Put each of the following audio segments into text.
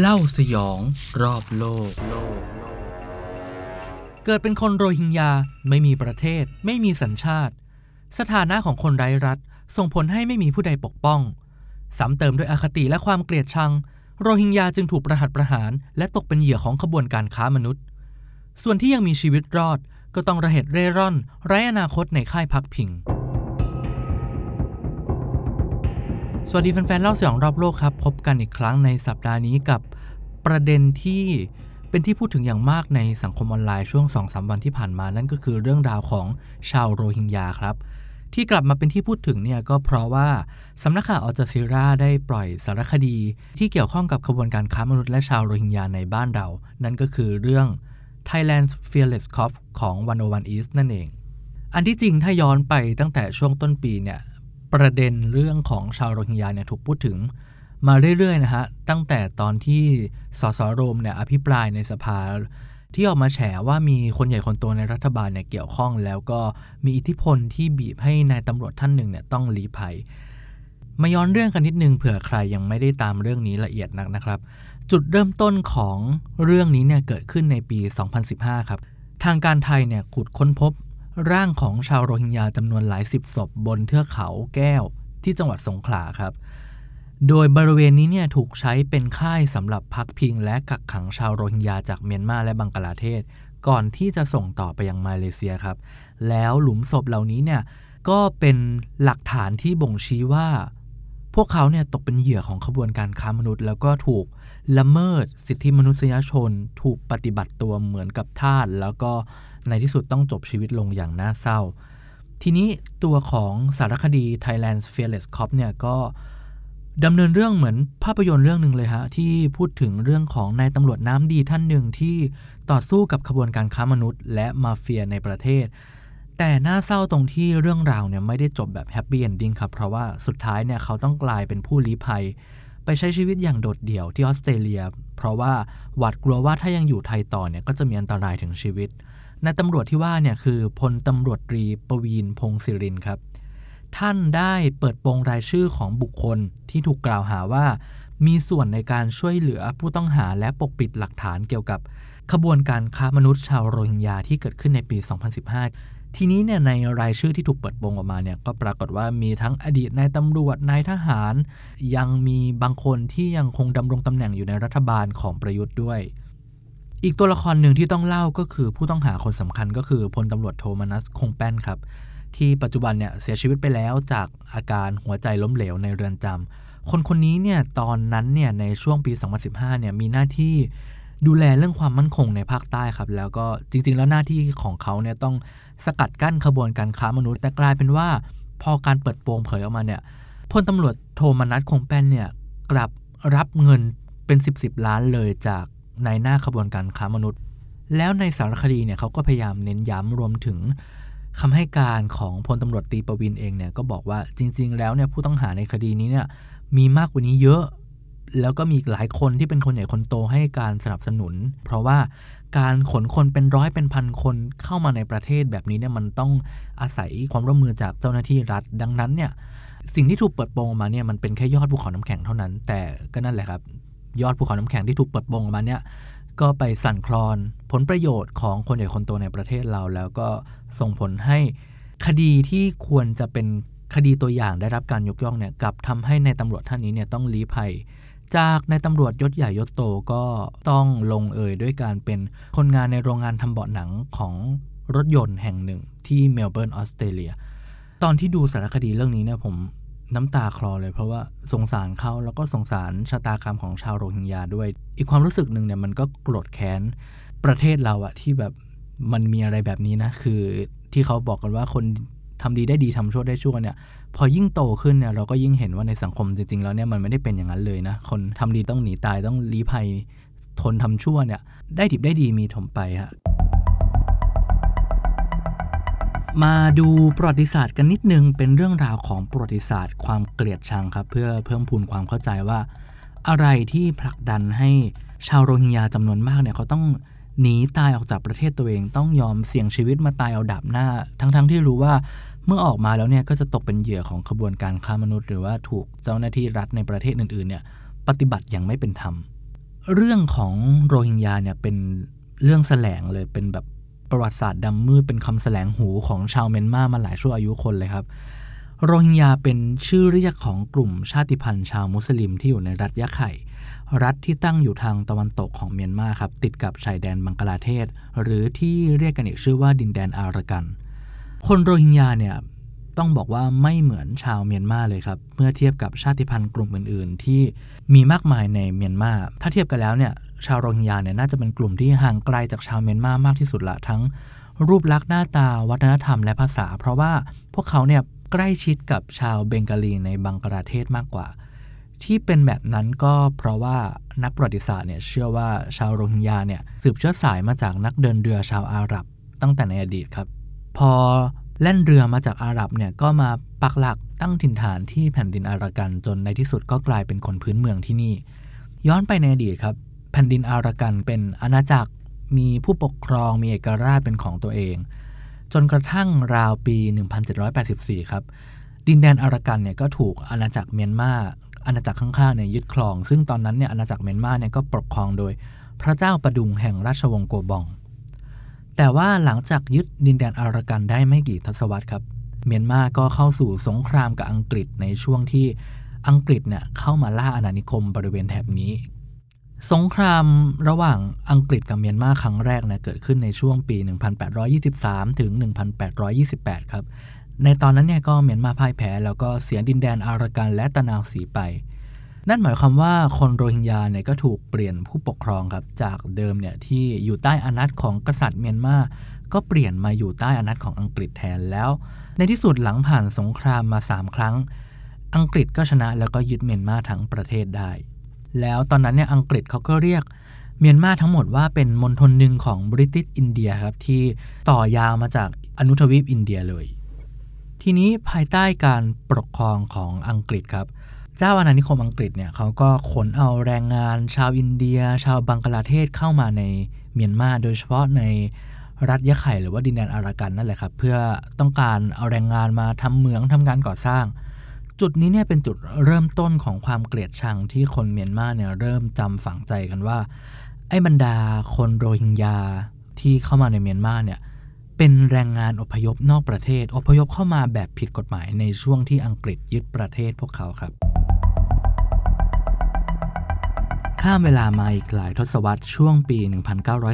เล่าสยองรอบโลก เกิดเป็นคนโรฮิงญาไม่มีประเทศ ไม่มีสัญชาติ สถานะของคนไร้รัฐ ส่งผลให้ไม่มีผู้ใดปกป้อง ซ้ำเติมด้วยอคติและความเกลียดชัง โรฮิงญาจึงถูกประหัตประหาร และตกเป็นเหยื่อของขบวนการค้ามนุษย์ ส่วนที่ยังมีชีวิตรอดก็ต้องระเหตุเร่ร่อน ไร้อนาคตในค่ายพักพิง สวัสดีแฟนๆเล่าสยองรอบโลกครับ พบกันอีกครั้งในสัปดาห์นี้กับประเด็นที่เป็นที่พูดถึงอย่างมากในสังคมออนไลน์ช่วง2-3วันที่ผ่านมานั่นก็คือเรื่องราวของชาวโรฮิงญาครับ ที่กลับมาเป็นที่พูดถึงเนี่ยก็เพราะว่าสำนักข่าวอัลจซีราได้ปล่อยสารคดี ที่เกี่ยวข้องกับขบวนการค้ามนุษย์และชาวโรฮิงญาในบ้านเรา นั่นก็คือเรื่อง Thailand's Fearless Cop ของ101 East นั่นเอง อันที่จริงถ้าย้อนไปตั้งแต่ช่วงต้นปีเนี่ย ประเด็นเรื่องของชาวโรฮิงญาเนี่ยถูกพูดถึงมาเรื่อยๆนะฮะตั้งแต่ตอนที่สสโรมเนี่ยอภิปรายในสภาที่ออกมาแฉว่ามีคนใหญ่คนโตในรัฐบาลเนี่ยเกี่ยวข้อง แล้วก็มีอิทธิพลที่บีบให้นายตำรวจท่านหนึ่งเนี่ยต้องลี้ภัย มาย้อนเรื่องกันนิดนึงเผื่อใครยังไม่ได้ตามเรื่องนี้ละเอียดนักนะครับ จุดเริ่มต้นของเรื่องนี้เนี่ยเกิดขึ้นในปี 2015 ครับ ทางการไทยเนี่ยขุดค้นพบ ร่างของชาวโรฮิงญาจำนวนหลายสิบศพบนเทือกเขาแก้วที่จังหวัดสงขลาครับ โดยบริเวณนี้เนี่ยถูกใช้เป็นค่ายสำหรับพักพิงและกักขังชาวโรฮิงญาจากเมียนมาและบังกลาเทศ ก่อนที่จะส่งต่อไปยังมาเลเซียครับ แล้วหลุมศพเหล่านี้เนี่ยก็เป็นหลักฐานที่บ่งชี้ว่า พวกเขาเนี่ยตกเป็นเหยื่อของขบวนการค้ามนุษย์ แล้วก็ถูกละเมิดสิทธิมนุษยชน ถูกปฏิบัติตัวเหมือนกับทาสแล้วก็ ในที่สุดต้องจบชีวิตลงอย่างน่าเศร้า ทีนี้ตัวของสารคดี Thailand's Fearless Cop เนี่ยก็ดำเนินเรื่องเหมือนภาพยนตร์เรื่องหนึ่งเลยฮะ ที่พูดถึงเรื่องของนายตำรวจน้ำดีท่านหนึ่งที่ต่อสู้กับขบวนการค้ามนุษย์ และมาเฟียในประเทศ แต่น่าเศร้าตรงที่เรื่องราวเนี่ยไม่ได้จบแบบ happy ending ครับ เพราะว่าสุดท้ายเนี่ยเขาต้องกลายเป็นผู้ลี้ภัย ไปใช้ชีวิตอย่างโดดเดี่ยวที่ออสเตรเลีย เพราะว่าหวาดกลัวว่าถ้ายังอยู่ไทยต่อเนี่ยก็จะมีอันตรายถึงชีวิต นายตำรวจที่ว่าเนี่ยคือพลตำรวจตรีประวีนพงศิรินครับ ท่านได้เปิดโปงรายชื่อของบุคคลที่ถูกกล่าวหาว่า มีส่วนในการช่วยเหลือผู้ต้องหาและปกปิดหลักฐานเกี่ยวกับ ขบวนการค้ามนุษย์ชาวโรฮิงญาที่เกิดขึ้นในปี 2015ทีนี้เนี่ยในรายชื่อที่ถูกเปิดโปงออกมาเนี่ยก็ปรากฏว่ามีทั้งอดีตนายตำรวจนายทหาร ยังมีบางคนที่ยังคงดำรงตำแหน่งอยู่ในรัฐบาลของประยุทธ์ด้วย อีกตัวละครหนึ่งที่ต้องเล่าก็คือผู้ต้องหาคนสำคัญก็คือพลตำรวจโทมนัสคงแป้นครับ ที่ปัจจุบันเนี่ยเสียชีวิตไปแล้วจากอาการหัวใจล้มเหลวในเรือนจำคนคนนี้เนี่ยตอนนั้นเนี่ยในช่วงปี 2015เนี่ยมีหน้าที่ดูแลเรื่องความมั่นคงในภาคใต้ครับ แล้วก็จริง ๆ แล้วหน้าที่ของเขาเนี่ยต้องสกัดกั้นขบวนการค้ามนุษย์แต่กลายเป็นว่า พอการเปิดโปงเผยออกมาเนี่ยพลตำรวจโทมนัสคงแป้นเนี่ยกลับรับเงินเป็น 10บสล้านเลยจาก ในหน้าขบวนการค้ามนุษย์ แล้วในสารคดีเนี่ยเขาก็พยายามเน้นย้ำรวมถึงคำให้การของพลตำรวจตีประวินเองเนี่ยก็บอกว่าจริง ๆ แล้วเนี่ยผู้ต้องหาในคดีนี้เนี่ยมีมากกว่านี้เยอะ แล้วก็มีหลายคนที่เป็นคนใหญ่คนโตให้การสนับสนุน เพราะว่าการขนคนเป็นร้อยเป็นพันคนเข้ามาในประเทศแบบนี้เนี่ยมันต้องอาศัยความร่วมมือจากเจ้าหน้าที่รัฐ ดังนั้นเนี่ยสิ่งที่ถูกเปิดโปงออกมาเนี่ยมันเป็นแค่ยอดภูเขาน้ำแข็งเท่านั้น แต่ก็นั่นแหละครับ ยอดภูเขาน้ำแข็งที่ถูกเปิดโปงออกมาเนี่ยก็ไปสั่นคลอนผลประโยชน์ของคนใหญ่คนโตในประเทศเรา แล้วก็ส่งผลให้คดีที่ควรจะเป็นคดีตัวอย่างได้รับการยกย่องเนี่ยกับทำให้ในตำรวจท่านนี้เนี่ยต้องลี้ภัย จากในตำรวจยศใหญ่ยศโตก็ต้องลงเอยด้วยการเป็นคนงานในโรงงานทำเบาะหนังของรถยนต์แห่งหนึ่งที่เมลเบิร์นออสเตรเลียตอนที่ดูสารคดีเรื่องนี้เนี่ยผม น้ำตาคลอเลยเพราะว่าสงสารเขาแล้วก็สงสารชะตากรรมของชาวโรฮิงญาด้วย อีกความรู้สึกหนึ่งเนี่ยมันก็โกรธแค้นประเทศเราอะที่แบบมันมีอะไรแบบนี้นะ คือที่เขาบอกกันว่าคนทำดีได้ดีทำชั่วได้ชั่วเนี่ย พอยิ่งโตขึ้นเนี่ยเราก็ยิ่งเห็นว่าในสังคมจริงๆแล้วเนี่ยมันไม่ได้เป็นอย่างนั้นเลยนะ คนทำดีต้องหนีตายต้องลี้ภัยทนทำชั่วเนี่ย ได้ดิบได้ดีมีถมไปฮะ มาดูประวัติศาสตร์กันนิดนึง เป็นเรื่องราวของประวัติศาสตร์ ความเกลียดชังครับ เพื่อเพิ่มพูนความเข้าใจว่า อะไรที่ผลักดันให้ชาวโรฮิงญาจำนวนมากเนี่ยเขาต้องหนีตายออกจากประเทศตัวเอง ต้องยอมเสี่ยงชีวิตมาตายเอาดับหน้า ทั้งๆทที่รู้ว่าเมื่อออกมาแล้วเนี่ยก็จะตกเป็นเหยื่อของขบวนการค้ามนุษย์ หรือว่าถูกเจ้าหน้าที่รัฐในประเทศอื่นๆเนี่ยปฏิบัติอย่างไม่เป็นธรรม เรื่องของโรฮิงญาเนี่ยเป็นเรื่องแสลงเลยเป็นแบบ ประวัติศาสตร์ดำมืดเป็นคำแสลงหูของชาวเมียนมามาหลายชั่วอายุคนเลยครับ โรฮิงญาเป็นชื่อเรียกของกลุ่มชาติพันธุ์ชาวมุสลิมที่อยู่ในรัฐยะไข่ รัฐที่ตั้งอยู่ทางตะวันตกของเมียนมาครับ ติดกับชายแดนบังกลาเทศ หรือที่เรียกกันอีกชื่อว่าดินแดนอารากัน คนโรฮิงญาเนี่ยต้องบอกว่าไม่เหมือนชาวเมียนมาเลยครับ เมื่อเทียบกับชาติพันธุ์กลุ่มอื่น ๆ ที่มีมากมายในเมียนมา ถ้าเทียบกันแล้วเนี่ย ชาวโรฮิงญาเนี่ยน่าจะเป็นกลุ่มที่ห่างไกลจากชาวเมียนมามากที่สุดละทั้งรูปลักษณ์หน้าตาวัฒนธรรมและภาษา เพราะว่าพวกเขาเนี่ยใกล้ชิดกับชาวเบงกาลีในบังกลาเทศมากกว่า ที่เป็นแบบนั้นก็เพราะว่านักประวัติศาสตร์เนี่ยเชื่อว่าชาวโรฮิงญาเนี่ยสืบเชื้อสายมาจากนักเดินเรือชาวอาหรับ ตั้งแต่ในอดีตครับ พอแล่นเรือมาจากอาหรับเนี่ยก็มาปักหลักตั้งถิ่นฐานที่แผ่นดินอารากันจนในที่สุดก็กลายเป็นคนพื้นเมืองที่นี่ ย้อนไปในอดีตครับ ผ่นดินอารากันเป็นอาณาจักรมีผู้ปกครองมีเอกราชเป็นของตัวเอง จนกระทั่งราวปี 1784 ครับ ดินแดนอารากันเนี่ยก็ถูกอาณาจักรเมียนมาอาณาจักรข้างๆเนี่ยยึดครอง ซึ่งตอนนั้นเนี่ยอาณาจักรเมียนมาเนี่ยก็ปกครองโดย พระเจ้าประดุงแห่งราชวงศ์โกบอง แต่ว่าหลังจากยึดดินแดนอารากันได้ไม่กี่ทศวรรษครับ เมียนมาก็เข้าสู่สงครามกับอังกฤษในช่วงที่อังกฤษเนี่ยเข้ามาล่าอาณานิคมบริเวณแถบนี้ สงครามระหว่างอังกฤษกับเมียนมาครั้งแรกนะเกิดขึ้นในช่วงปี 1823 ถึง 1828 ครับ ในตอนนั้นเนี่ยก็เมียนมาพ่ายแพ้ แล้วก็เสียดินแดนอารากันและตะนาวสีไป นั่นหมายความว่าคนโรฮิงญาเนี่ยก็ถูกเปลี่ยนผู้ปกครองครับ จากเดิมเนี่ยที่อยู่ใต้อานัตของกษัตริย์เมียนมา ก็เปลี่ยนมาอยู่ใต้อานัตของอังกฤษแทนแล้ว ในที่สุดหลังผ่านสงครามมา 3 ครั้ง อังกฤษก็ชนะแล้วก็ยึดเมียนมาทั้งประเทศได้ แล้วตอนนั้นเนี่ยอังกฤษเขาก็เรียกเมียนมาทั้งหมดว่าเป็นมณฑลหนึ่งของบริติชอินเดียครับที่ต่อยาวมาจากอนุทวีปอินเดียเลย ทีนี้ภายใต้การปกครองของอังกฤษครับ เจ้าอาณานิคมอังกฤษเนี่ยเขาก็ขนเอาแรงงาน ชาวอินเดีย ชาวบังกลาเทศเข้ามาในเมียนมาโดยเฉพาะในรัฐยะไข่หรือว่าดินแดนอารากันนั่นแหละครับ เพื่อต้องการเอาแรงงานมาทำเหมืองทำการก่อสร้าง จุดนี้เนี่ยเป็นจุดเริ่มต้นของความเกลียดชังที่คนเมียนมาเนี่ยเริ่มจำฝังใจกันว่า ไอ้บรรดาคนโรฮิงญาที่เข้ามาในเมียนมาเนี่ยเป็นแรงงานอพยพนอกประเทศ อพยพเข้ามาแบบผิดกฎหมายในช่วงที่อังกฤษยึดประเทศพวกเขาครับ ข้ามเวลามาอีกหลายทศวรรษช่วงปี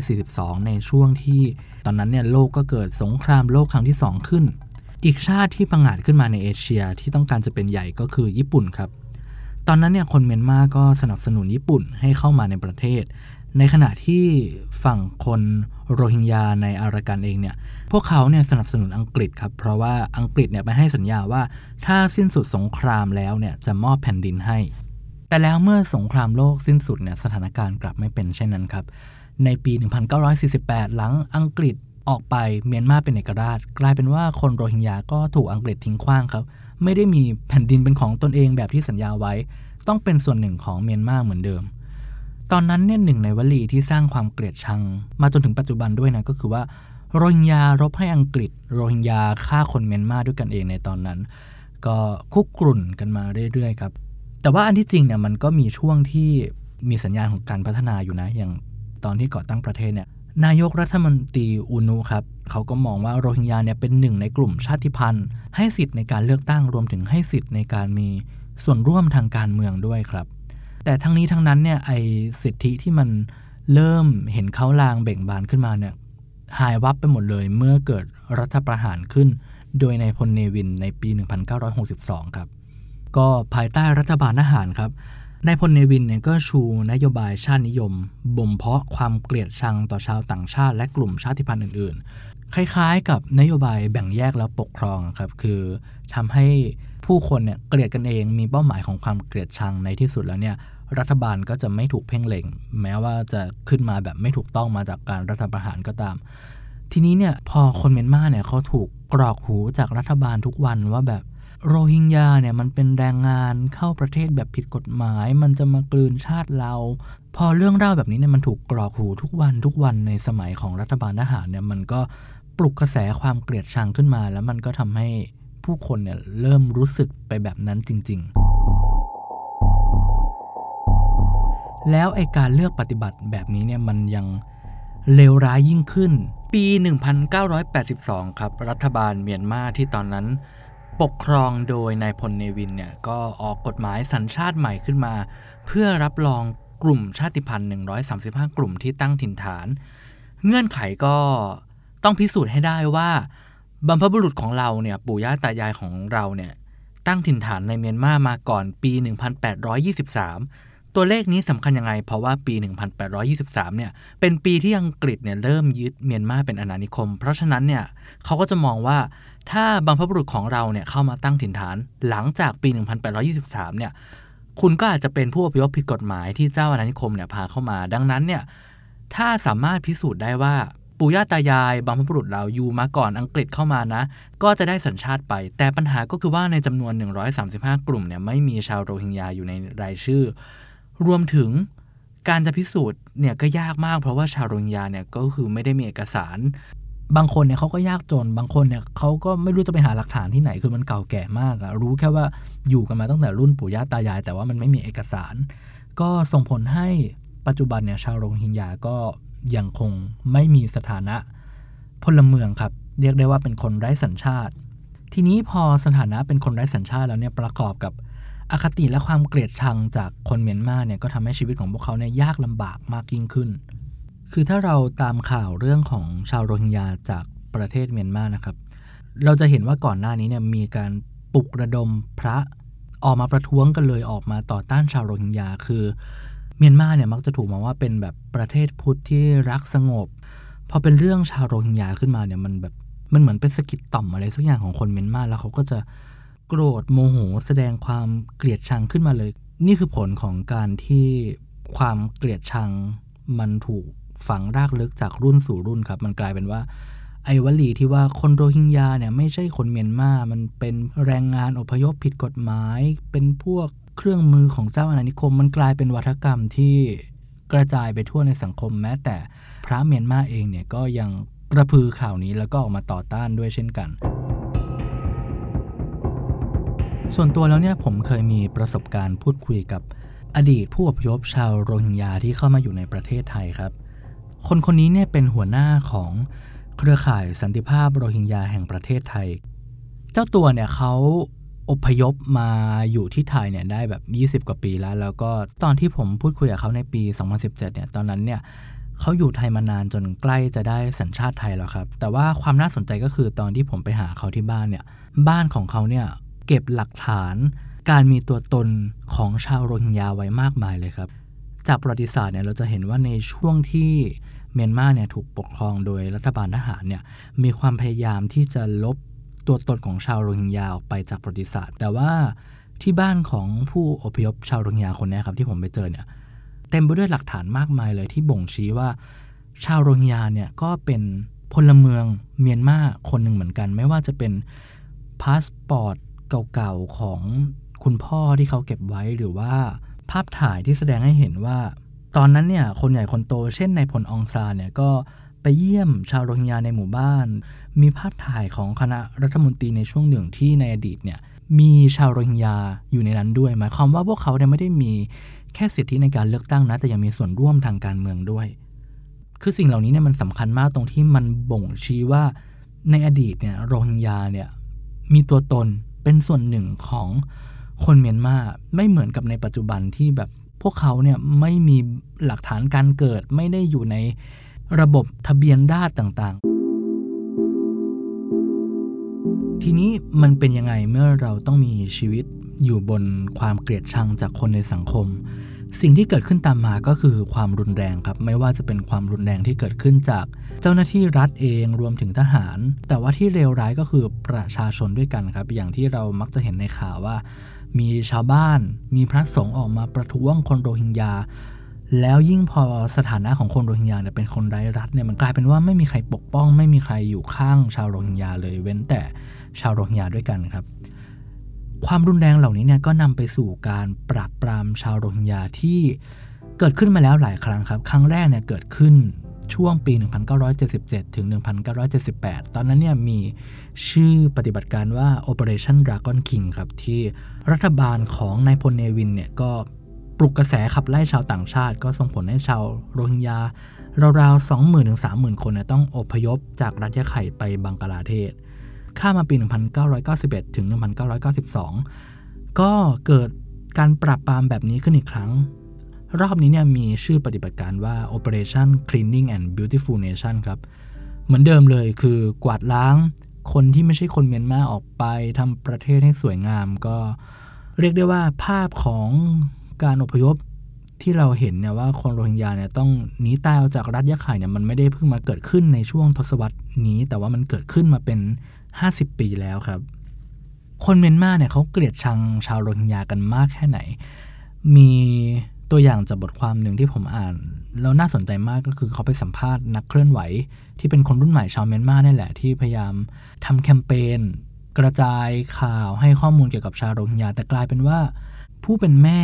1942 ในช่วงที่ ตอนนั้นเนี่ยโลกก็เกิดสงครามโลกครั้งที่ 2 ขึ้น อีกชาติที่ประงาดขึ้นมาในเอเชียที่ต้องการจะเป็นใหญ่ก็คือญี่ปุ่นครับ ตอนนั้นเนี่ยคนเมียนมาก็สนับสนุนญี่ปุ่นให้เข้ามาในประเทศ ในขณะที่ฝั่งคนโรฮิงญาในอารากันเองเนี่ย พวกเขาเนี่ยสนับสนุนอังกฤษครับ เพราะว่าอังกฤษเนี่ยไปให้สัญญาว่าถ้าสิ้นสุดสงครามแล้วเนี่ยจะมอบแผ่นดินให้ แต่แล้วเมื่อสงครามโลกสิ้นสุดเนี่ยสถานการณ์กลับไม่เป็นเช่นนั้นครับ ในปี 1948 หลังอังกฤษ ออกไปเมียนมาเป็นเอกราช กลายเป็นว่าคนโรฮิงญาก็ถูกอังกฤษทิ้งขว้างครับ ไม่ได้มีแผ่นดินเป็นของตนเองแบบที่สัญญาไว้ ต้องเป็นส่วนหนึ่งของเมียนมาเหมือนเดิม ตอนนั้นเนี่ยหนึ่งในวลีที่สร้างความเกลียดชัง มาจนถึงปัจจุบันด้วยนะก็คือว่าโรฮิงญารบให้อังกฤษ โรฮิงญาฆ่าคนเมียนมาด้วยกันเองในตอนนั้น ก็คุกกรุ่นกันมาเรื่อยๆครับแต่ว่าอันที่จริงเนี่ยมันก็มีช่วงที่มีสัญญาณของการพัฒนาอยู่นะ อย่างตอนที่ก่อตั้งประเทศเนี่ย นายกรัฐมนตรีอูนุครับเขาก็มองว่าโรฮิงญาเนี่ยเป็นหนึ่งในกลุ่มชาติพันธุ์ ให้สิทธิ์ในการเลือกตั้งรวมถึงให้สิทธิ์ในการมีส่วนร่วมทางการเมืองด้วยครับ แต่ทั้งนี้ทั้งนั้นเนี่ยไอสิทธิที่มันเริ่มเห็นเขาลางเบ่งบานขึ้นมาเนี่ยหายวับไปหมดเลยเมื่อเกิดรัฐประหารขึ้น โดยนายพลเนวินในปี 1962 ครับ ก็ภายใต้รัฐบาลทหารครับ นายพลเนวินเนี่ยก็ชูนโยบายชาตินิยม บ่มเพาะความเกลียดชังต่อชาวต่างชาติและกลุ่มชาติพันธุ์อื่น ๆ คล้ายๆ กับนโยบายแบ่งแยกแล้วปกครองครับ คือทำให้ผู้คนเนี่ยเกลียดกันเองมีเป้าหมายของความเกลียดชังในที่สุดแล้วเนี่ยรัฐบาลก็จะไม่ถูกเพ่งเล็ง แม้ว่าจะขึ้นมาแบบไม่ถูกต้องมาจากการรัฐประหารก็ตาม ทีนี้เนี่ยพอคนเมียนมาเนี่ยเขาถูกกรอกหูจากรัฐบาลทุกวันว่าแบบ โรฮิงญาเนี่ยมันเป็นแรงงานเข้าประเทศแบบผิดกฎหมาย มันจะมากลืนชาติเรา พอเรื่องเล่าแบบนี้เนี่ยมันถูกกรอกหูทุกวันทุกวันในสมัยของรัฐบาลทหารเนี่ยมันก็ปลุกกระแสความเกลียดชังขึ้นมา แล้วมันก็ทำให้ผู้คนเนี่ยเริ่มรู้สึกไปแบบนั้นจริง ๆ แล้วไอการเลือกปฏิบัติแบบนี้เนี่ยมันยังเลวร้ายยิ่งขึ้น ปี 1982 ครับ รัฐบาลเมียนมาที่ตอนนั้น ปกครองโดยนายพลเนวินเนี่ยก็ออกกฎหมายสัญชาติใหม่ขึ้นมา เพื่อรับรองกลุ่มชาติพันธุ์ 135 กลุ่มที่ตั้งถิ่นฐาน เงื่อนไขก็ต้องพิสูจน์ให้ได้ว่าบรรพบุรุษของเราเนี่ยปู่ย่าตายายของเราเนี่ยตั้งถิ่นฐานในเมียนมามาก่อนปี 1823 ตัวเลขนี้สำคัญยังไง เพราะว่าปี 1823 เนี่ยเป็นปีที่อังกฤษเนี่ยเริ่มยึดเมียนมาเป็นอาณานิคม เพราะฉะนั้นเนี่ยเขาก็จะมองว่า ถ้าบรรพบุรุษของเราเนี่ยเข้ามาตั้งถิ่นฐาน หลังจากปี 1823 เนี่ย คุณก็อาจจะเป็นผู้อพยพผิดกฎหมายที่เจ้าอาณานิคมเนี่ยพาเข้ามา ดังนั้นเนี่ย ถ้าสามารถพิสูจน์ได้ว่าปู่ย่าตายายบรรพบุรุษเราอยู่มาก่อนอังกฤษเข้ามานะ ก็จะได้สัญชาติไป แต่ปัญหาก็คือว่าในจำนวน 135 กลุ่มเนี่ยไม่มีชาวโรฮิงญาอยู่ในรายชื่อ รวมถึงการจะพิสูจน์เนี่ยก็ยากมากเพราะว่าชาวโรฮิงญาเนี่ยก็คือไม่ได้มีเอกสาร บางคนเนี่ยเขาก็ยากจน บางคนเนี่ยเขาก็ไม่รู้จะไปหาหลักฐานที่ไหน คือมันเก่าแก่มากอะรู้แค่ว่าอยู่กันมาตั้งแต่รุ่นปู่ย่าตายาย แต่ว่ามันไม่มีเอกสาร ก็ส่งผลให้ปัจจุบันเนี่ยชาวโรฮิงญาก็ยังคงไม่มีสถานะพลเมืองครับ เรียกได้ว่าเป็นคนไร้สัญชาติ ทีนี้พอสถานะเป็นคนไร้สัญชาติแล้วเนี่ยประกอบกับอคติและความเกลียดชังจากคนเมียนมาเนี่ยก็ทำให้ชีวิตของพวกเขาเนี่ยยากลำบากมากยิ่งขึ้น คือถ้าเราตามข่าวเรื่องของชาวโรฮิงญาจากประเทศเมียนมานะครับ เราจะเห็นว่าก่อนหน้านี้เนี่ยมีการปลุกระดมพระออกมาประท้วงกันเลยออกมาต่อต้านชาวโรฮิงญาคือเมียนมาเนี่ยมักจะถูกมองว่าเป็นแบบประเทศพุทธที่รักสงบพอเป็นเรื่องชาวโรฮิงญาขึ้นมาเนี่ยมันแบบมันเหมือนเป็นสกิดต่อมอะไรสักอย่างของคนเมียนมาแล้วเขาก็จะโกรธโมโหแสดงความเกลียดชังขึ้นมาเลย นี่คือผลของการที่ความเกลียดชังมันถูก ฝังรากลึกจากรุ่นสู่รุ่นครับ มันกลายเป็นว่า ไอ้วลีที่ว่าคนโรฮิงญาเนี่ยไม่ใช่คนเมียนมา มันเป็นแรงงานอพยพผิดกฎหมาย เป็นพวกเครื่องมือของเจ้าอาณานิคม มันกลายเป็นวัฒกรรมที่กระจายไปทั่วในสังคมแม้แต่พระเมียนมาเองเนี่ยก็ยังกระพือข่าวนี้แล้วก็ออกมาต่อต้านด้วยเช่นกัน ส่วนตัวแล้วเนี่ยผมเคยมีประสบการณ์พูดคุยกับอดีตผู้อพยพชาวโรฮิงญาที่เข้ามาอยู่ในประเทศไทยครับ คนคนนี้เนี่ยเป็นหัวหน้าของเครือข่ายสันติภาพโรฮิงญาแห่งประเทศไทย เจ้าตัวเนี่ยเขาอพยพมาอยู่ที่ไทยเนี่ยได้แบบ 20 กว่าปีแล้ว แล้วก็ตอนที่ผมพูดคุยกับเขาในปี 2017 เนี่ยตอนนั้นเนี่ยเขาอยู่ไทยมานานจนใกล้จะได้สัญชาติไทยแล้วครับ แต่ว่าความน่าสนใจก็คือตอนที่ผมไปหาเขาที่บ้านเนี่ยบ้านของเขาเนี่ยเก็บหลักฐานการมีตัวตนของชาวโรฮิงญาไว้มากมายเลยครับ จากประวัติศาสตร์เนี่ยเราจะเห็นว่าในช่วงที่ เมียนมาเนี่ยถูกปกครองโดยรัฐบาลทหารเนี่ยมีความพยายามที่จะลบตัวตนของชาวโรฮิงญาออกไปจากประวัติศาสตร์ แต่ว่าที่บ้านของผู้อพยพชาวโรฮิงญาคนนี้ครับที่ผมไปเจอเนี่ยเต็มไปด้วยหลักฐานมากมายเลยที่บ่งชี้ว่า ชาวโรฮิงญาเนี่ยก็เป็นพลเมืองเมียนมาคนหนึ่งเหมือนกัน ไม่ว่าจะเป็นพาสปอร์ตเก่าๆของคุณพ่อที่เขาเก็บไว้หรือว่าภาพถ่ายที่แสดงให้เห็นว่า ตอนนั้นเนี่ยคนใหญ่คนโต เช่นนายพลอองซานเนี่ยก็ไปเยี่ยมชาวโรฮิงญาในหมู่บ้าน มีภาพถ่ายของคณะรัฐมนตรีในช่วงหนึ่งที่ในอดีตเนี่ยมีชาวโรฮิงญาอยู่ในนั้นด้วยหมายความว่าพวกเขาเนี่ยไม่ได้มีแค่สิทธิในการเลือกตั้งนะ แต่ยังมีส่วนร่วมทางการเมืองด้วย คือสิ่งเหล่านี้เนี่ยมันสำคัญมากตรงที่มันบ่งชี้ว่าในอดีตเนี่ยโรฮิงญาเนี่ยมีตัวตนเป็นส่วนหนึ่งของคนเมียนมาไม่เหมือนกับในปัจจุบันที่แบบ พวกเขาเนี่ยไม่มีหลักฐานการเกิดไม่ได้อยู่ในระบบทะเบียนราษต่างๆ ทีนี้มันเป็นยังไงเมื่อเราต้องมีชีวิตอยู่บนความเกลียดชังจากคนในสังคม สิ่งที่เกิดขึ้นตามมาก็คือความรุนแรงครับ ไม่ว่าจะเป็นความรุนแรงที่เกิดขึ้นจาก เจ้าหน้าที่รัฐเองรวมถึงทหาร แต่ว่าที่เลวร้ายก็คือประชาชนด้วยกันครับ อย่างที่เรามักจะเห็นในข่าวว่า มีชาวบ้าน มีพระสงฆ์ออกมาประท้วงคนโรฮิงญา แล้วยิ่งพอสถานะของคนโรฮิงญาเนี่ยเป็นคนไร้รัฐเนี่ยมันกลายเป็นว่าไม่มีใครปกป้อง ไม่มีใครอยู่ข้างชาวโรฮิงญาเลยเว้นแต่ชาวโรฮิงญาด้วยกันครับ ความรุนแรงเหล่านี้เนี่ยก็นำไปสู่การปราบปรามชาวโรฮิงญาที่เกิดขึ้นมาแล้วหลายครั้งครับ ครั้งแรกเนี่ยเกิดขึ้น ช่วงปี 1977 ถึง 1978 ตอนนั้นเนี่ยมีชื่อปฏิบัติการว่า Operation Dragon King ครับ ที่รัฐบาลของนายพลเนวินเนี่ยก็ปลุกกระแสขับไล่ชาวต่างชาติ ก็ส่งผลให้ชาวโรฮิงญาราวๆ 20,000ถึง30,000 คนเนี่ยต้องอพยพจากรัฐยะไข่ไปบังกลาเทศ ข้ามาปี 1991 ถึง 1992 ก็เกิดการปราบปรามแบบนี้ขึ้นอีกครั้ง รอบนี้เนี่ยมีชื่อปฏิบัติการว่า Operation Cleaning and Beautiful Nation ครับ เหมือนเดิมเลยคือกวาดล้างคนที่ไม่ใช่คนเมียนมาออกไปทำประเทศให้สวยงาม ก็เรียกได้ว่าภาพของการอพยพที่เราเห็นเนี่ยว่าคนโรฮิงญาเนี่ยต้องหนีตายออกจากรัฐยะไข่เนี่ยมันไม่ได้เพิ่งมาเกิดขึ้นในช่วงทศวรรษนี้ แต่ว่ามันเกิดขึ้นมาเป็น 50 ปีแล้วครับ คนเมียนมาเนี่ยเขาเกลียดชังชาวโรฮิงญากันมากแค่ไหน มี ตัวอย่างจากบทความหนึ่งที่ผมอ่าน แล้วน่าสนใจมากก็คือเขาไปสัมภาษณ์นักเคลื่อนไหว ที่เป็นคนรุ่นใหม่ชาวเมียนมาเนี่ยแหละที่พยายามทำแคมเปญกระจายข่าวให้ข้อมูลเกี่ยวกับชาวโรฮิงญาแต่กลายเป็นว่า ผู้เป็นแม่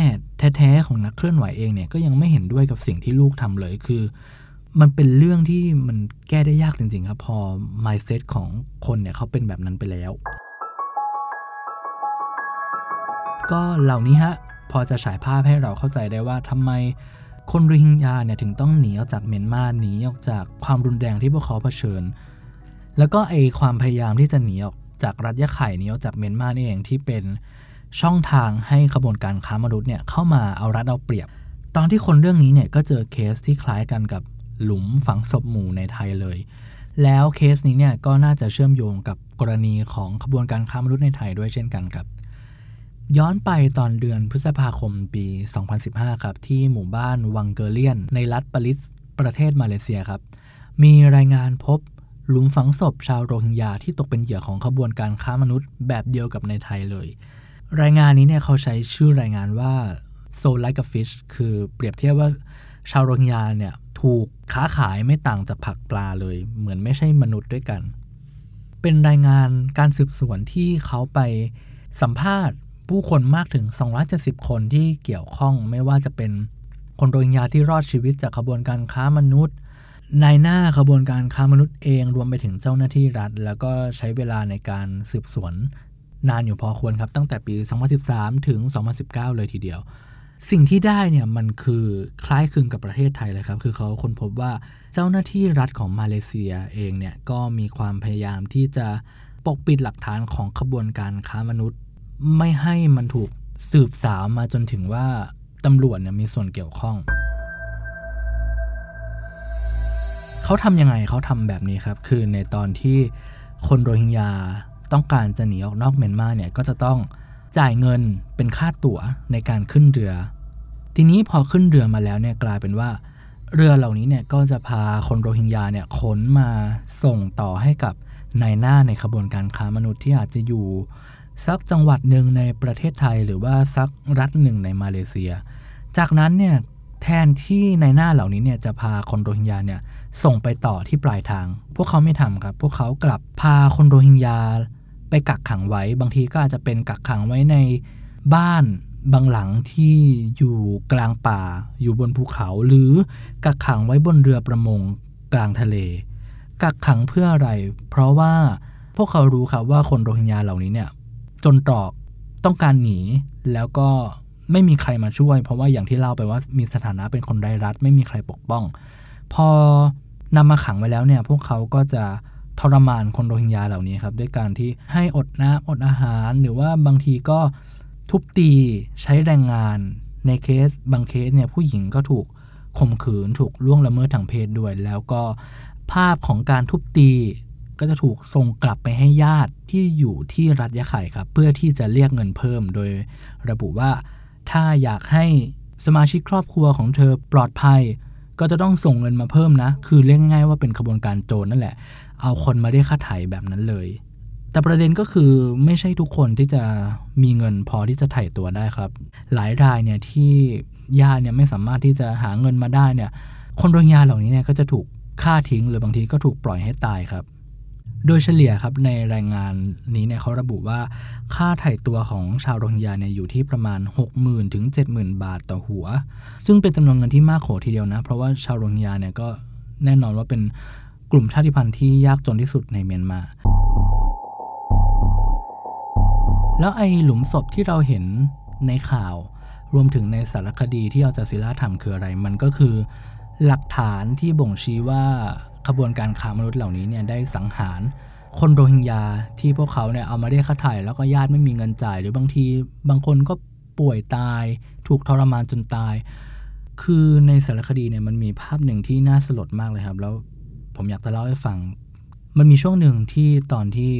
แท้ๆของนักเคลื่อนไหวเองเนี่ยก็ยังไม่เห็นด้วยกับสิ่งที่ลูกทำเลยคือ มันเป็นเรื่องที่มันแก้ได้ยากจริงๆครับพอ mindset ของคนเนี่ยเขาเป็นแบบนั้นไปแล้ว ก็เหล่านี้ฮะ พอจะฉายภาพให้เราเข้าใจได้ว่าทำไมคนโรฮิงญาเนี่ยถึงต้องหนีออกจากเมียนมาหนีออกจากความรุนแรงที่พวกเขาเผชิญ แล้วก็ไอความพยายามที่จะหนีออกจากรัฐยะไข่หนีออกจากเมียนมานี่เองที่เป็นช่องทางให้ขบวนการค้ามนุษย์เนี่ยเข้ามาเอารัดเอาเปรียบ ตอนที่คนเรื่องนี้เนี่ยก็เจอเคสที่คล้ายกันกับหลุมฝังศพหมู่ในไทยเลย แล้วเคสนี้เนี่ยก็น่าจะเชื่อมโยงกับกรณีของขบวนการค้ามนุษย์ในไทยด้วยเช่นกันครับ ย้อนไปตอนเดือนพฤษภาคมปี 2015 ครับ ที่หมู่บ้านวังเกเลียน ในรัฐปาริสประเทศมาเลเซียครับ มีรายงานพบหลุมฝังศพชาวโรฮิงญาที่ตกเป็นเหยื่อของขบวนการค้ามนุษย์แบบเดียวกับในไทยเลย รายงานนี้เนี่ยเขาใช้ชื่อรายงานว่า soul like a fish คือเปรียบเทียบว่าชาวโรฮิงญาเนี่ยถูกค้าขายไม่ต่างจากผักปลาเลย เหมือนไม่ใช่มนุษย์ด้วยกัน เป็นรายงานการสืบสวนที่เขาไปสัมภาษณ์ ผู้คนมากถึง 270 คนที่เกี่ยวข้องไม่ว่าจะเป็นคนโรฮิงญาที่รอดชีวิตจากขบวนการค้ามนุษย์นายหน้าขบวนการค้ามนุษย์เองรวมไปถึงเจ้าหน้าที่รัฐ แล้วก็ใช้เวลาในการสืบสวน นานอยู่พอควรครับ ตั้งแต่ปี 2013 ถึง 2019 เลยทีเดียว สิ่งที่ได้เนี่ยมันคือคล้ายคลึงกับประเทศไทยเลยครับ คือเขาค้นพบว่าเจ้าหน้าที่รัฐของมาเลเซียเองเนี่ยก็มีความพยายามที่จะปกปิดหลักฐานของขบวนการค้ามนุษย์ ไม่ให้มันถูกสืบสาวมาจนถึงว่าตำรวจเนี่ยมีส่วนเกี่ยวข้อง เขาทำยังไงเขาทำแบบนี้ครับ คือในตอนที่คนโรฮิงญาต้องการจะหนีออกนอกเมียนมาเนี่ยก็จะต้องจ่ายเงินเป็นค่าตั๋วในการขึ้นเรือ ทีนี้พอขึ้นเรือมาแล้วเนี่ยกลายเป็นว่าเรือเหล่านี้เนี่ยก็จะพาคนโรฮิงญาเนี่ยขนมาส่งต่อให้กับนายหน้าในขบวนการค้ามนุษย์ที่อาจจะอยู่ สักจังหวัดหนึ่งในประเทศไทย หรือว่าสักรัฐหนึ่งในมาเลเซีย จากนั้นเนี่ยแทนที่ในหน้าเหล่านี้เนี่ยจะพาคนโรฮิงญาเนี่ยส่งไปต่อที่ปลายทาง พวกเขาไม่ทำครับ พวกเขากลับพาคนโรฮิงญาไปกักขังไว้ บางทีก็อาจจะเป็นกักขังไว้ในบ้านบางหลังที่อยู่กลางป่า อยู่บนภูเขา หรือกักขังไว้บนเรือประมงกลางทะเล กักขังเพื่ออะไร เพราะว่าพวกเขารู้ครับว่าคนโรฮิงญาเหล่านี้เนี่ย จนตรอกต้องการหนีแล้วก็ไม่มีใครมาช่วย เพราะว่าอย่างที่เล่าไปว่ามีสถานะเป็นคนไร้รัฐ ไม่มีใครปกป้อง พอนำมาขังไว้แล้วเนี่ย พวกเขาก็จะทรมานคนโรฮิงญาเหล่านี้ครับ ด้วยการที่ให้อดน้ำอดอาหาร หรือว่าบางทีก็ทุบตีใช้แรงงานในเคสบางเคสเนี่ยผู้หญิงก็ถูกข่มขืนถูกล่วงละเมิดทางเพศด้วย แล้วก็ภาพของการทุบตี ก็จะถูกส่งกลับไปให้ญาติที่อยู่ที่รัฐยะไข่ครับ เพื่อที่จะเรียกเงินเพิ่ม โดยระบุว่าถ้าอยากให้สมาชิกครอบครัวของเธอปลอดภัย ก็จะต้องส่งเงินมาเพิ่มนะ คือเรียกง่ายๆว่าเป็นขบวนการโจรนั่นแหละ เอาคนมาเรียกค่าไถ่แบบนั้นเลย แต่ประเด็นก็คือไม่ใช่ทุกคนที่จะมีเงินพอที่จะไถ่ตัวได้ครับ หลายรายเนี่ยที่ญาติเนี่ยไม่สามารถที่จะหาเงินมาได้เนี่ย คนโรฮิงญาเหล่านี้เนี่ยก็จะถูกฆ่าทิ้งหรือบางทีก็ถูกปล่อยให้ตายครับ โดยเฉลี่ยครับในรายงานนี้เนี่ยเขาระบุว่า ค่าไถ่ตัวของชาวโรฮิงญาเนี่ยอยู่ที่ประมาณ 60,000ถึง70,000 บาทต่อหัว ซึ่งเป็นจำนวนเงินที่มากโขทีเดียวนะ เพราะว่าชาวโรฮิงญาเนี่ยก็แน่นอนว่าเป็นกลุ่มชาติพันธุ์ที่ยากจนที่สุดในเมียนมา แล้วไอ้หลุมศพที่เราเห็นในข่าว รวมถึงในสารคดีที่อัลจาซีราทำคืออะไร มันก็คือหลักฐานที่บ่งชี้ว่า ขบวนการค้ามนุษย์เหล่านี้เนี่ยได้สังหาร คนโรฮิงญาที่พวกเขาเนี่ยเอามาเรียกค่าไถ่แล้วก็ญาติไม่มีเงินจ่าย หรือบางทีบางคนก็ป่วยตาย ถูกทรมานจนตาย คือในสารคดีเนี่ยมันมีภาพหนึ่งที่น่าสลดมากเลยครับ แล้วผมอยากจะเล่าให้ฟัง มันมีช่วงหนึ่งที่ตอนที่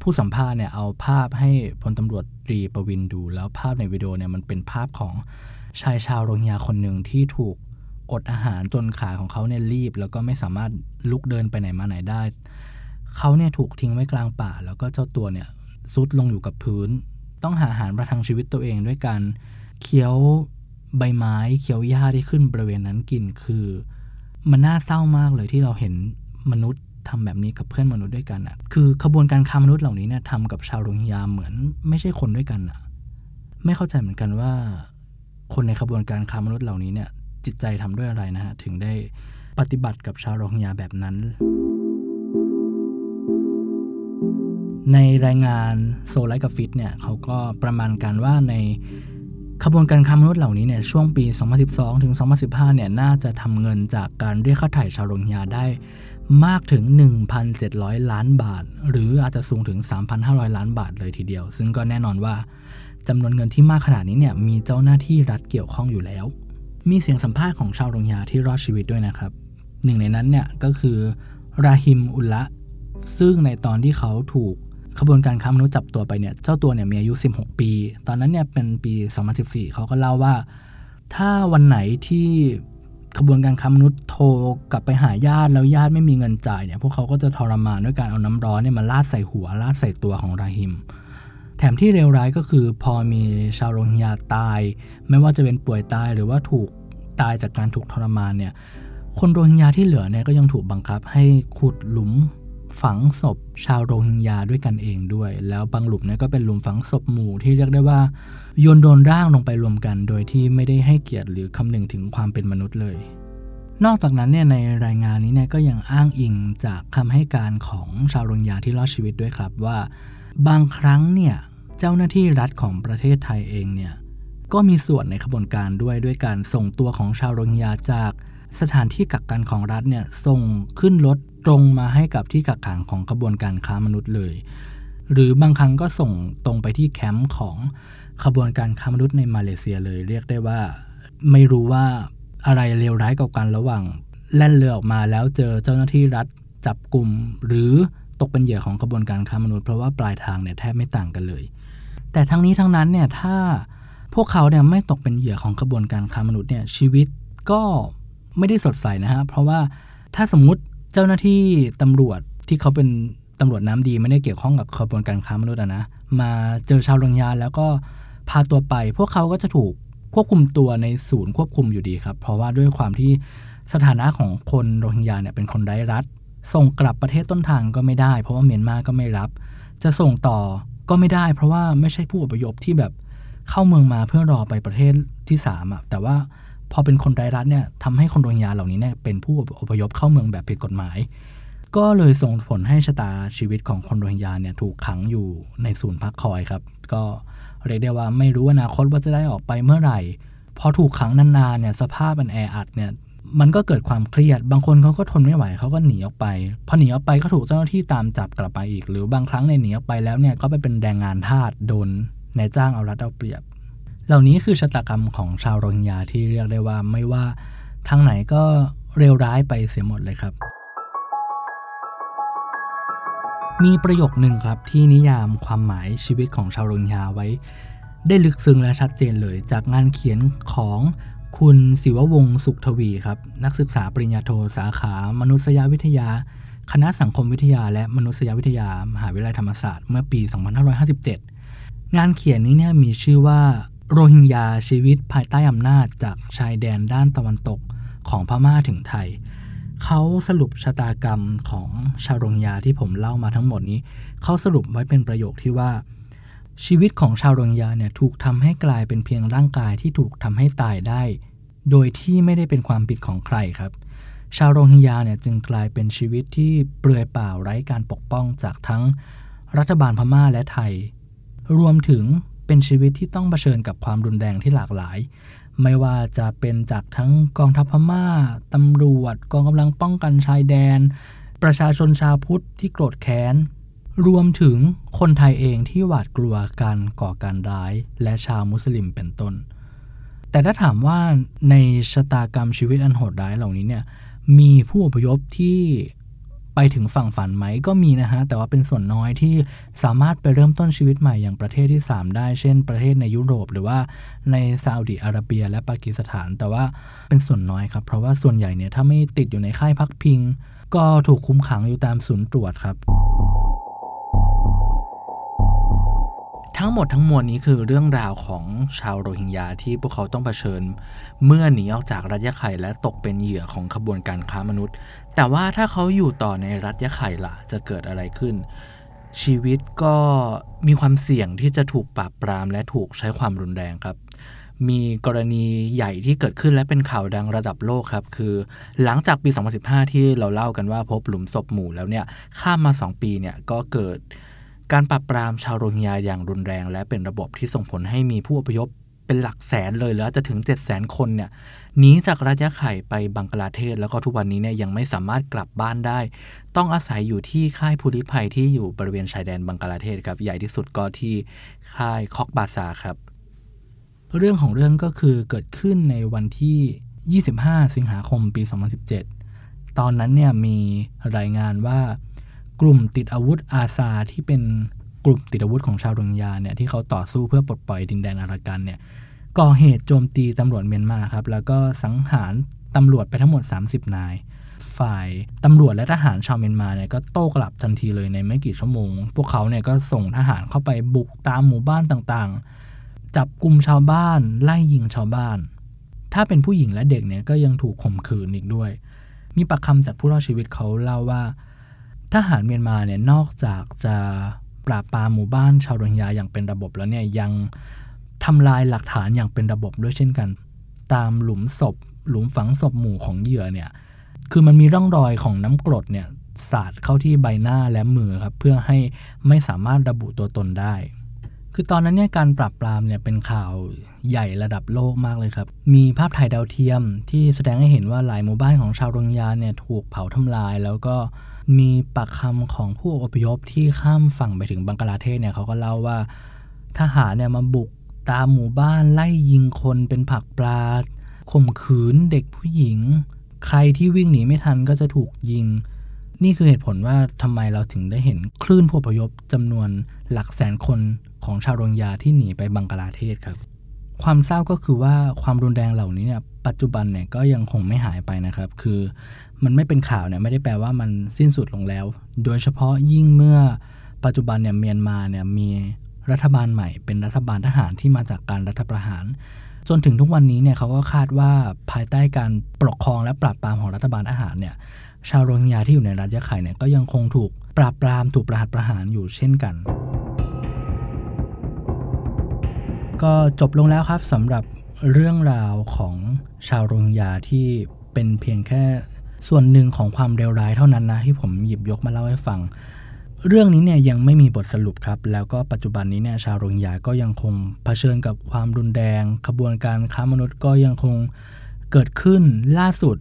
ผู้สัมภาษณ์เนี่ยเอาภาพให้พลตำรวจตรีประวินดู แล้วภาพในวิดีโอเนี่ยมันเป็นภาพของชายชาวโรฮิงญาคนหนึ่งที่ถูก อดอาหารจนขาของเขาเนี่ยรีบ แล้วก็ไม่สามารถลุกเดินไปไหนมาไหนได้ เขาเนี่ยถูกทิ้งไว้กลางป่า แล้วก็เจ้าตัวเนี่ยซุดลงอยู่กับพื้น ต้องหาอาหารประทังชีวิตตัวเองด้วยการเคี้ยวใบไม้เคี้ยวหญ้าที่ขึ้นบริเวณนั้นกินคือ มันน่าเศร้ามากเลยที่เราเห็นมนุษย์ทำแบบนี้กับเพื่อนมนุษย์ด้วยกันอะ่ะ คือขบวนการค้ามนุษย์เหล่านี้เนี่ยทำกับชาวโรฮิงญาเหมือนไม่ใช่คนด้วยกันอะ่ะ ไม่เข้าใจเหมือนกันว่า คนในขบวนการค้ามนุษย์เหล่านี้เนี่ย จิตใจทำด้วยอะไรนะฮะ ถึงได้ปฏิบัติกับชาวโรฮิงญาแบบนั้น ในรายงานโซไลกับฟิตเนี่ยเขาก็ประมาณการว่าในขบวนการค้ามนุษย์เหล่านี้เนี่ยช่วงปี 2012 ถึง 2015 เนี่ยน่าจะทำเงินจากการเรียกค่าไถ่ชาวโรฮิงญาได้มากถึง 1,700 ล้านบาท หรืออาจจะสูงถึง 3,500 ล้านบาทเลยทีเดียว ซึ่งก็แน่นอนว่าจำนวนเงินที่มากขนาดนี้เนี่ยมีเจ้าหน้าที่รัฐเกี่ยวข้องอยู่แล้ว มีเสียงสัมภาษณ์ของชาวโรฮิงญาที่รอดชีวิตด้วยนะครับ หนึ่งในนั้นเนี่ยก็คือราฮิมอุลละ ซึ่งในตอนที่เขาถูกขบวนการค้ามนุษย์จับตัวไปเนี่ย เจ้าตัวเนี่ยมีอายุ 16 ปี ตอนนั้นเนี่ยเป็นปี 2014 เขาก็เล่าว่า ถ้าวันไหนที่ขบวนการค้ามนุษย์โทรกลับไปหาญาติแล้วญาติไม่มีเงินจ่ายเนี่ย พวกเขาก็จะทรมานด้วยการเอาน้ำร้อนเนี่ยมาลาดใส่หัวลาดใส่ตัวของราฮิม ถมที่เลวร้ายก็คือพอมีชาวโรฮิงญาตาย ไม่ว่าจะเป็นป่วยตายหรือว่าถูกตายจากการถูกทรมานเนี่ยคนโรฮิงญาที่เหลือเนี่ยก็ยังถูกบังคับให้ขุดหลุมฝังศพชาวโรฮิงญาด้วยกันเองด้วย แล้วบางหลุมเนี่ยก็เป็นหลุมฝังศพหมู่ที่เรียกได้ว่าโยนโดนร่างลงไปรวมกัน โดยที่ไม่ได้ให้เกียรติหรือคำนึงถึงความเป็นมนุษย์เลย นอกจากนั้นเนี่ยในรายงานนี้เนี่ยก็ยังอ้างอิงจากคำให้การของชาวโรฮิงญาที่รอดชีวิตด้วยครับว่า บางครั้งเนี่ย เจ้าหน้าที่รัฐของประเทศไทยเองเนี่ยก็มีส่วนในขบวนการด้วยด้วยการส่งตัวของชาวโรฮิงญาจากสถานที่กักกันของรัฐเนี่ยส่งขึ้นรถตรงมาให้กับที่กักขังของขบวนการค้ามนุษย์เลย หรือบางครั้งก็ส่งตรงไปที่แคมป์ของขบวนการค้ามนุษย์ในมาเลเซียเลย เรียกได้ว่า ไม่รู้ว่าอะไรเลวร้ายกับกันระหว่างแล่นเรือออกมาแล้วเจอเจ้าหน้าที่รัฐจับกลุ่มหรือตกเป็นเหยื่อของกระบวนการค้ามนุษย์เพราะว่าปลายทางเนี่ยแทบไม่ต่างกันเลย แต่ทั้งนี้ทั้งนั้นเนี่ยถ้าพวกเขาเนี่ยไม่ตกเป็นเหยื่อของกระบวนการค้ามนุษย์เนี่ยชีวิตก็ไม่ได้สดใสนะฮะเพราะว่าถ้าสมมุติเจ้าหน้าที่ตำรวจที่เขาเป็นตำรวจน้ำดีไม่ได้เกี่ยวข้องกับขบวนการค้ามนุษย์นะมาเจอชาวโรฮิงญาแล้วก็พาตัวไป พวกเขาก็จะถูกควบคุมตัวในศูนย์ควบคุมอยู่ดีครับ เพราะว่าด้วยความที่สถานะของคนโรฮิงญาเนี่ยเป็นคนไร้รัฐ ส่งกลับประเทศต้นทางก็ไม่ได้ เพราะว่าเมียนมาก็ไม่รับ จะส่งต่อ ก็ไม่ได้เพราะว่าไม่ใช่ผู้อพยพที่แบบเข้าเมืองมาเพื่อรอไปประเทศที่3อะแต่ว่าพอเป็นคนไร้รัฐเนี่ยทำให้คนโรฮิงญาเหล่านี้เนี่ยเป็นผู้อพยพเข้าเมืองแบบผิดกฎหมาย ก็เลยส่งผลให้ชะตาชีวิตของคนโรฮิงญาเนี่ยถูกขังอยู่ในศูนย์พักคอยครับ ก็เรียกได้ว่าไม่รู้อนาคตว่าจะได้ออกไปเมื่อไหร่พอถูกขังนานๆเนี่ยสภาพมันแออัดเนี่ย มันก็เกิดความเครียด บางคนเขาก็ทนไม่ไหวเขาก็หนีออกไป พอหนีออกไปก็ถูกเจ้าหน้าที่ตามจับกลับไปอีก หรือบางครั้งในหนีออกไปแล้วเนี่ยก็ไปเป็นแรงงานทาสโดนนายจ้างเอารัดเอาเปรียบ เหล่านี้คือชะตากรรมของชาวโรฮิงญาที่เรียกได้ว่าไม่ว่าทางไหนก็เร็วร้ายไปเสียหมดเลยครับ มีประโยคหนึ่งครับที่นิยามความหมายชีวิตของชาวโรฮิงญาไว้ ได้ลึกซึ้งและชัดเจนเลยจากงานเขียนของ คุณศิววงศ์สุขทวีครับ นักศึกษาปริญญาโทสาขามนุษยวิทยา คณะสังคมวิทยา และมนุษยวิทยามหาวิทยาลัยธรรมศาสตร์เมื่อปี 2557 งานเขียนนี้เนี่ยมีชื่อว่าโรฮิงญาชีวิตภายใต้อำนาจจากชายแดนด้านตะวันตกของพม่าถึงไทย เขาสรุปชะตากรรมของชาวโรฮิงญาที่ผมเล่ามาทั้งหมดนี้ เขาสรุปไว้เป็นประโยคที่ว่า ชีวิตของชาวโรฮิงญาเนี่ยถูกทำให้กลายเป็นเพียงร่างกายที่ถูกทำให้ตายได้ โดยที่ไม่ได้เป็นความผิดของใครครับ ชาวโรฮิงญาเนี่ยจึงกลายเป็นชีวิตที่เปลือยเปล่าไร้การปกป้องจากทั้งรัฐบาลพม่าและไทย รวมถึงเเป็นชีวิตที่ต้องเผชิญกับความรุนแรงที่หลากหลาย ไม่ว่าจะเป็นจากทั้งกองทัพพม่าตำรวจ กองกำลังป้องกันชายแดน ประชาชนชาวพุทธที่โกรธแค้น รวมถึงคนไทยเองที่หวาดกลัวการก่อการร้าย และชาวมุสลิมเป็นต้น แต่ถ้าถามว่าในชะตากรรมชีวิตอันโหดร้ายเหล่านี้เนี่ยมีผู้อพยพที่ไปถึงฝั่งฝันไหมก็มีนะฮะ แต่ว่าเป็นส่วนน้อยที่สามารถไปเริ่มต้นชีวิตใหม่อย่างประเทศที่ 3 ได้ เช่น ประเทศในยุโรป หรือว่าในซาอุดิอาระเบีย และปากีสถาน แต่ว่าเป็นส่วนน้อยครับ เพราะว่าส่วนใหญ่เนี่ยถ้าไม่ติดอยู่ในค่ายพักพิง ก็ถูกคุมขังอยู่ตามศูนย์ตรวจครับ ทั้งหมดทั้งมวลนี้คือเรื่องราวของชาวโรฮิงญาที่พวกเขาต้องเผชิญ เมื่อหนีออกจากรัฐยะไข่และตกเป็นเหยื่อของขบวนการค้ามนุษย์ แต่ว่าถ้าเขาอยู่ต่อในรัฐยะไข่ล่ะจะเกิดอะไรขึ้น ชีวิตก็มีความเสี่ยงที่จะถูกปราบปรามและถูกใช้ความรุนแรงครับมีกรณีใหญ่ที่เกิดขึ้นและเป็นข่าวดังระดับโลกครับ คือหลังจากปี 2015 ที่เราเล่ากันว่าพบหลุมศพหมู่แล้วเนี่ยข้ามมา 2 ปีเนี่ยก็เกิด การปราบปรามชาวโรฮิงญาอย่างรุนแรง และเป็นระบบที่ส่งผลให้มีผู้อพยพเป็นหลักแสนเลยแล้วจะถึง 7 0 0 0 0 0 คนเนี่ยหนีจากรัฐยะไข่ไปบังกลาเทศ แล้วก็ทุกวันนี้เนี่ยยังไม่สามารถกลับบ้านได้ ต้องอาศัยอยู่ที่ค่ายภูริภัยที่อยู่บริเวณชายแดนบังกลาเทศครับใหญ่ที่สุดก็ที่ค่ายคอกบาซาครับ เรื่องของเรื่องก็คือเกิดขึ้นในวันที่ 25 สิงหาคมปี 2017 ตอนนั้นเนี่ยมีรายงานว่า กลุ่มติดอาวุธอาซาที่เป็นกลุ่มติดอาวุธของชาวโรฮิงญาเนี่ยที่เขาต่อสู้เพื่อปลดปล่อยดินแดนอารากันเนี่ยก่อเหตุโจมตีตำรวจเมียนมาครับ แล้วก็สังหารตำรวจไปทั้งหมด 30 นาย ฝ่ายตำรวจและทหารชาวเมียนมาเนี่ยก็โต้กลับทันทีเลยในไม่กี่ชั่วโมง พวกเขาเนี่ยก็ส่งทหารเข้าไปบุกตามหมู่บ้านต่างๆ จับกลุ่มชาวบ้านไล่ยิงชาวบ้าน ถ้าเป็นผู้หญิงและเด็กเนี่ยก็ยังถูกข่มขืนอีกด้วย มีปากคำจากผู้รอดชีวิตเขาเล่าว่า ทหารเมียนมาเนี่ยนอกจากจะปราบปรามหมู่บ้านชาวโรฮิงญาอย่างเป็นระบบแล้วเนี่ยยังทำลายหลักฐานอย่างเป็นระบบด้วยเช่นกัน ตามหลุมศพ หลุมฝังศพหมู่ของเหยื่อเนี่ยคือมันมีร่องรอยของน้ำกรดเนี่ยสาดเข้าที่ใบหน้าและมือครับเพื่อให้ไม่สามารถระบุตัวตนได้ คือตอนนั้นเนี่ยการปราบปรามเนี่ยเป็นข่าวใหญ่ระดับโลกมากเลยครับ มีภาพถ่ายดาวเทียมที่แสดงให้เห็นว่าหลายหมู่บ้านของชาวโรฮิงญาเนี่ยถูกเผาทำลายแล้วก็ มีปากคำของผู้อพยพที่ข้ามฝั่งไปถึงบังกลาเทศเนี่ยเขาก็เล่าว่าทหารเนี่ยมาบุกตามหมู่บ้านไล่ยิงคนเป็นผักปลาข่มขืนเด็กผู้หญิง ใครที่วิ่งหนีไม่ทันก็จะถูกยิง นี่คือเหตุผลว่าทำไมเราถึงได้เห็นคลื่นผู้อพยพจำนวนหลักแสนคนของชาวโรฮิงญาที่หนีไปบังกลาเทศครับ ความเศร้าก็คือว่าความรุนแรงเหล่านี้เนี่ยปัจจุบันเนี่ยก็ยังคงไม่หายไปนะครับ คือ มันไม่เป็นข่าวเนี่ยไม่ได้แปลว่ามันสิ้นสุดลงแล้ว โดยเฉพาะยิ่งเมื่อปัจจุบันเนี่ยเมียนมาเนี่ยมีรัฐบาลใหม่ เป็นรัฐบาลทหารที่มาจากการรัฐประหาร จนถึงทุกวันนี้เนี่ยเขาก็คาดว่าภายใต้การปกครองและปราบปรามของรัฐบาลทหารเนี่ยชาวโรฮิงญาที่อยู่ในรัฐยะไข่เนี่ยก็ยังคงถูกปราบปรามถูกประหัตประหารอยู่เช่นกัน ก็จบลงแล้วครับสำหรับเรื่องราวของชาวโรฮิงญาที่เป็นเพียงแค่ ส่วนหนึ่งของความเลวร้ายเท่านั้นนะที่ผมหยิบยกมาเล่าให้ฟัง เรื่องนี้เนี่ยยังไม่มีบทสรุปครับ แล้วก็ปัจจุบันนี้เนี่ยชาวโรฮิงญาก็ยังคงเผชิญกับความรุนแรงขบวนการค้ามนุษย์ก็ยังคงเกิดขึ้นล่าสุด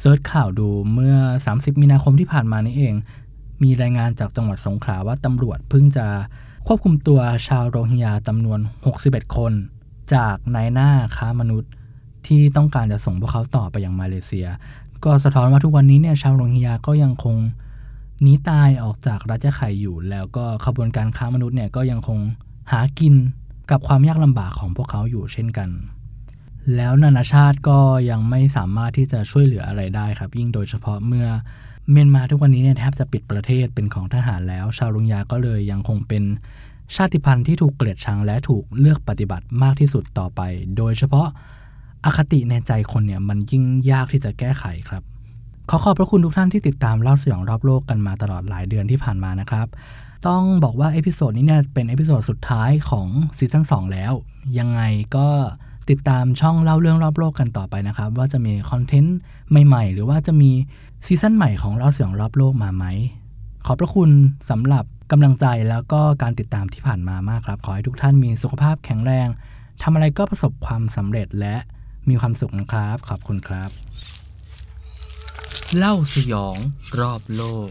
เซิร์ชข่าวดูเมื่อ 30 มีนาคมที่ผ่านมานี้เอง มีรายงานจากจังหวัดสงขลาว่าตำรวจเพิ่งจะควบคุมตัวชาวโรฮิงญาจำนวน 61 คน จากนายหน้าค้ามนุษย์ที่ต้องการจะส่งพวกเขาต่อไปอยังมาเลเซีย ก็สะท้อนว่าทุกวันนี้เนี่ยชาวโรฮิงญาก็ยังคงหนีตายออกจากรัฐยะไข่อยู่ แล้วก็ขบวนการค้ามนุษย์เนี่ยก็ยังคงหากินกับความยากลำบากของพวกเขาอยู่เช่นกัน แล้วนานาชาติก็ยังไม่สามารถที่จะช่วยเหลืออะไรได้ครับ ยิ่งโดยเฉพาะเมื่อเมียนมาทุกวันนี้เนี่ยแทบจะปิดประเทศเป็นของทหารแล้ว ชาวรุงยาก็เลยยังคงเป็นชาติพันธุ์ที่ถูกเกลียดชังและถูกเลือกปฏิบัติมากที่สุดต่อไป โดยเฉพาะ อคติในใจคนเนี่ยมันยิ่งยากที่จะแก้ไขครับ ขอขอบพระคุณทุกท่านที่ติดตามเล่าสยองรอบโลกกันมาตลอดหลายเดือนที่ผ่านมานะครับ ต้องบอกว่า episode นี้เนี่ยเป็น episode สุดท้ายของ season 2แล้ว ยังไงก็ติดตามช่องเล่าเรื่องรอบโลกกันต่อไปนะครับ ว่าจะมี content ใหม่ๆ หรือว่าจะมี season ใหม่ของเล่าสยองรอบโลกมาไหม ขอบพระคุณสำหรับกำลังใจแล้วก็การติดตามที่ผ่านมามากครับ ขอให้ทุกท่านมีสุขภาพแข็งแรงทำอะไรก็ประสบความสำเร็จและ มีความสุขนะครับ ขอบคุณครับ เล่าสยองรอบโลก